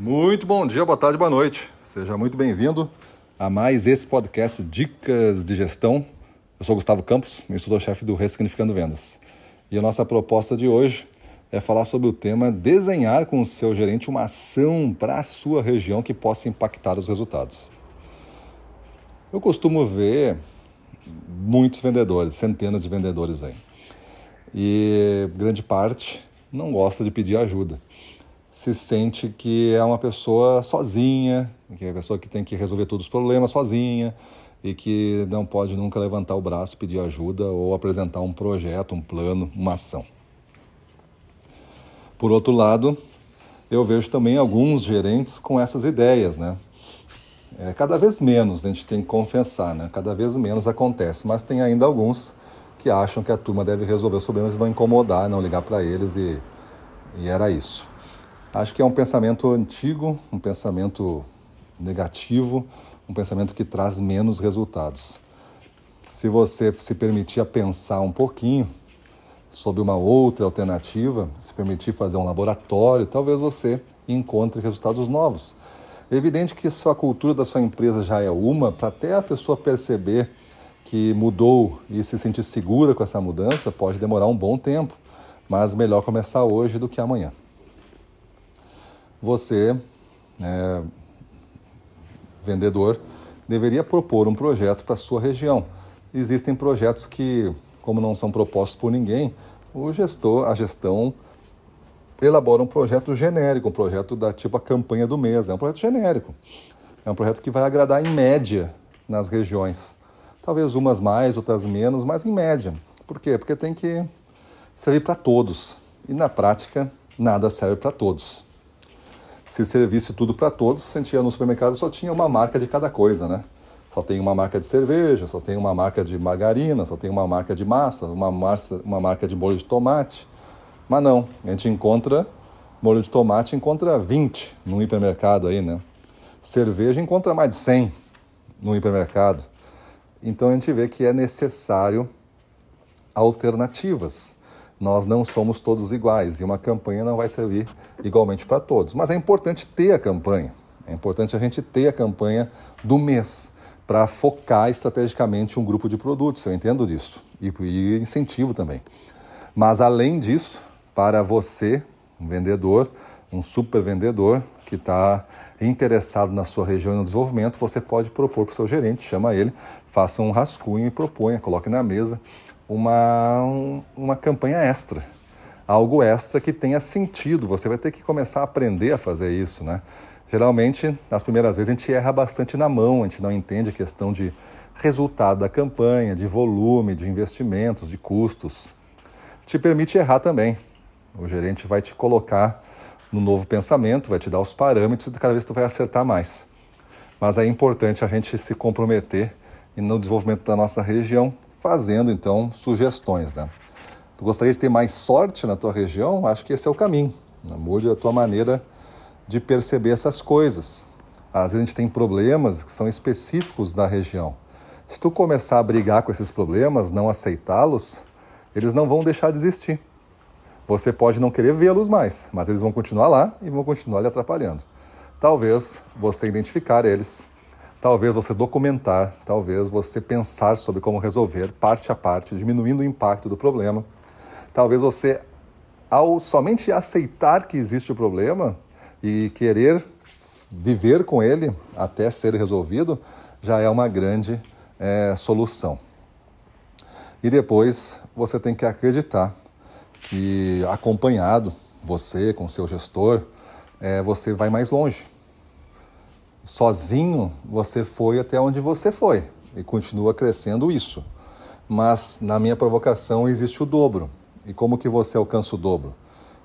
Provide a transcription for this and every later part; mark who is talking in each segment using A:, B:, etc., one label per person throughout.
A: Muito bom dia, boa tarde, boa noite. Seja muito bem-vindo a mais esse podcast Dicas de Gestão. Eu sou Gustavo Campos, instrutor-chefe do Ressignificando Vendas. E a nossa proposta de hoje é falar sobre o tema desenhar com o seu gerente uma ação para a sua região que possa impactar os resultados. Eu costumo ver muitos vendedores, centenas de vendedores aí. E grande parte não gosta de pedir ajuda se sente que é uma pessoa sozinha, que é uma pessoa que tem que resolver todos os problemas sozinha e que não pode nunca levantar o braço, pedir ajuda ou apresentar um projeto, um plano, uma ação. Por outro lado, eu vejo também alguns gerentes com essas ideias, né? É, cada vez menos, a gente tem que confessar, né? Cada vez menos acontece, mas tem ainda alguns que acham que a turma deve resolver os problemas e não incomodar, não ligar para eles e, e era isso. Acho que é um pensamento antigo, um pensamento negativo, um pensamento que traz menos resultados. Se você se permitir pensar um pouquinho sobre uma outra alternativa, se permitir fazer um laboratório, talvez você encontre resultados novos. É evidente que se a cultura da sua empresa já é uma, para até a pessoa perceber que mudou e se sentir segura com essa mudança, pode demorar um bom tempo, mas melhor começar hoje do que amanhã você, né, vendedor, deveria propor um projeto para a sua região. Existem projetos que, como não são propostos por ninguém, o gestor, a gestão elabora um projeto genérico, um projeto da tipo a campanha do mês. É um projeto genérico. É um projeto que vai agradar em média nas regiões. Talvez umas mais, outras menos, mas em média. Por quê? Porque tem que servir para todos. E na prática, nada serve para todos se servisse tudo para todos, sentia no supermercado só tinha uma marca de cada coisa, né? Só tem uma marca de cerveja, só tem uma marca de margarina, só tem uma marca de massa, uma, massa, uma marca de molho de tomate. Mas não, a gente encontra molho de tomate, encontra 20 no hipermercado aí, né? Cerveja encontra mais de 100 no hipermercado. Então a gente vê que é necessário alternativas. Nós não somos todos iguais e uma campanha não vai servir igualmente para todos. Mas é importante ter a campanha. É importante a gente ter a campanha do mês para focar estrategicamente um grupo de produtos. Eu entendo disso e, e incentivo também. Mas além disso, para você, um vendedor, um super vendedor que está interessado na sua região e no desenvolvimento, você pode propor para o seu gerente, chama ele, faça um rascunho e proponha, coloque na mesa uma, uma campanha extra, algo extra que tenha sentido. Você vai ter que começar a aprender a fazer isso, né? Geralmente, nas primeiras vezes, a gente erra bastante na mão, a gente não entende a questão de resultado da campanha, de volume, de investimentos, de custos. Te permite errar também. O gerente vai te colocar no novo pensamento, vai te dar os parâmetros e cada vez tu vai acertar mais. Mas é importante a gente se comprometer no desenvolvimento da nossa região, fazendo então sugestões. Né? Tu gostaria de ter mais sorte na tua região? Acho que esse é o caminho. Né? Mude a tua maneira de perceber essas coisas. Às vezes a gente tem problemas que são específicos da região. Se tu começar a brigar com esses problemas, não aceitá-los, eles não vão deixar de existir. Você pode não querer vê-los mais, mas eles vão continuar lá e vão continuar lhe atrapalhando. Talvez você identificar eles Talvez você documentar, talvez você pensar sobre como resolver parte a parte, diminuindo o impacto do problema. Talvez você, ao somente aceitar que existe o problema e querer viver com ele até ser resolvido, já é uma grande é, solução. E depois você tem que acreditar que, acompanhado, você com seu gestor, é, você vai mais longe sozinho você foi até onde você foi e continua crescendo isso. Mas na minha provocação existe o dobro. E como que você alcança o dobro?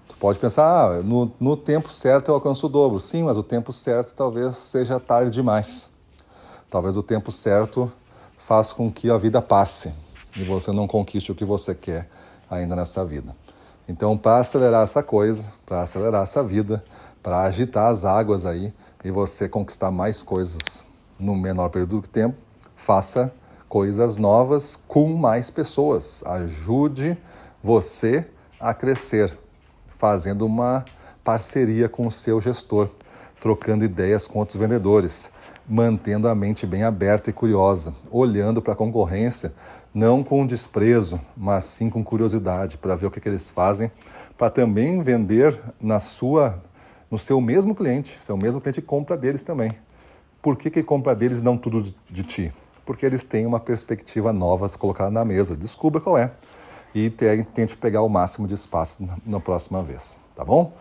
A: Tu pode pensar, ah, no, no tempo certo eu alcanço o dobro. Sim, mas o tempo certo talvez seja tarde demais. Talvez o tempo certo faça com que a vida passe e você não conquiste o que você quer ainda nessa vida. Então, para acelerar essa coisa, para acelerar essa vida, para agitar as águas aí, e você conquistar mais coisas no menor período de tempo, faça coisas novas com mais pessoas. Ajude você a crescer, fazendo uma parceria com o seu gestor. trocando ideias com outros vendedores, mantendo a mente bem aberta e curiosa, olhando para a concorrência não com desprezo, mas sim com curiosidade para ver o que, que eles fazem, para também vender na sua, no seu mesmo cliente, seu mesmo cliente compra deles também. Por que, que compra deles não tudo de, ti? Porque eles têm uma perspectiva nova se colocar na mesa. Descubra qual é e tente pegar o máximo de espaço na, próxima vez, tá bom?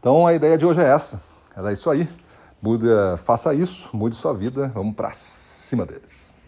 A: Então a ideia de hoje é essa. Era isso aí. Muda, faça isso, mude sua vida, vamos para cima deles.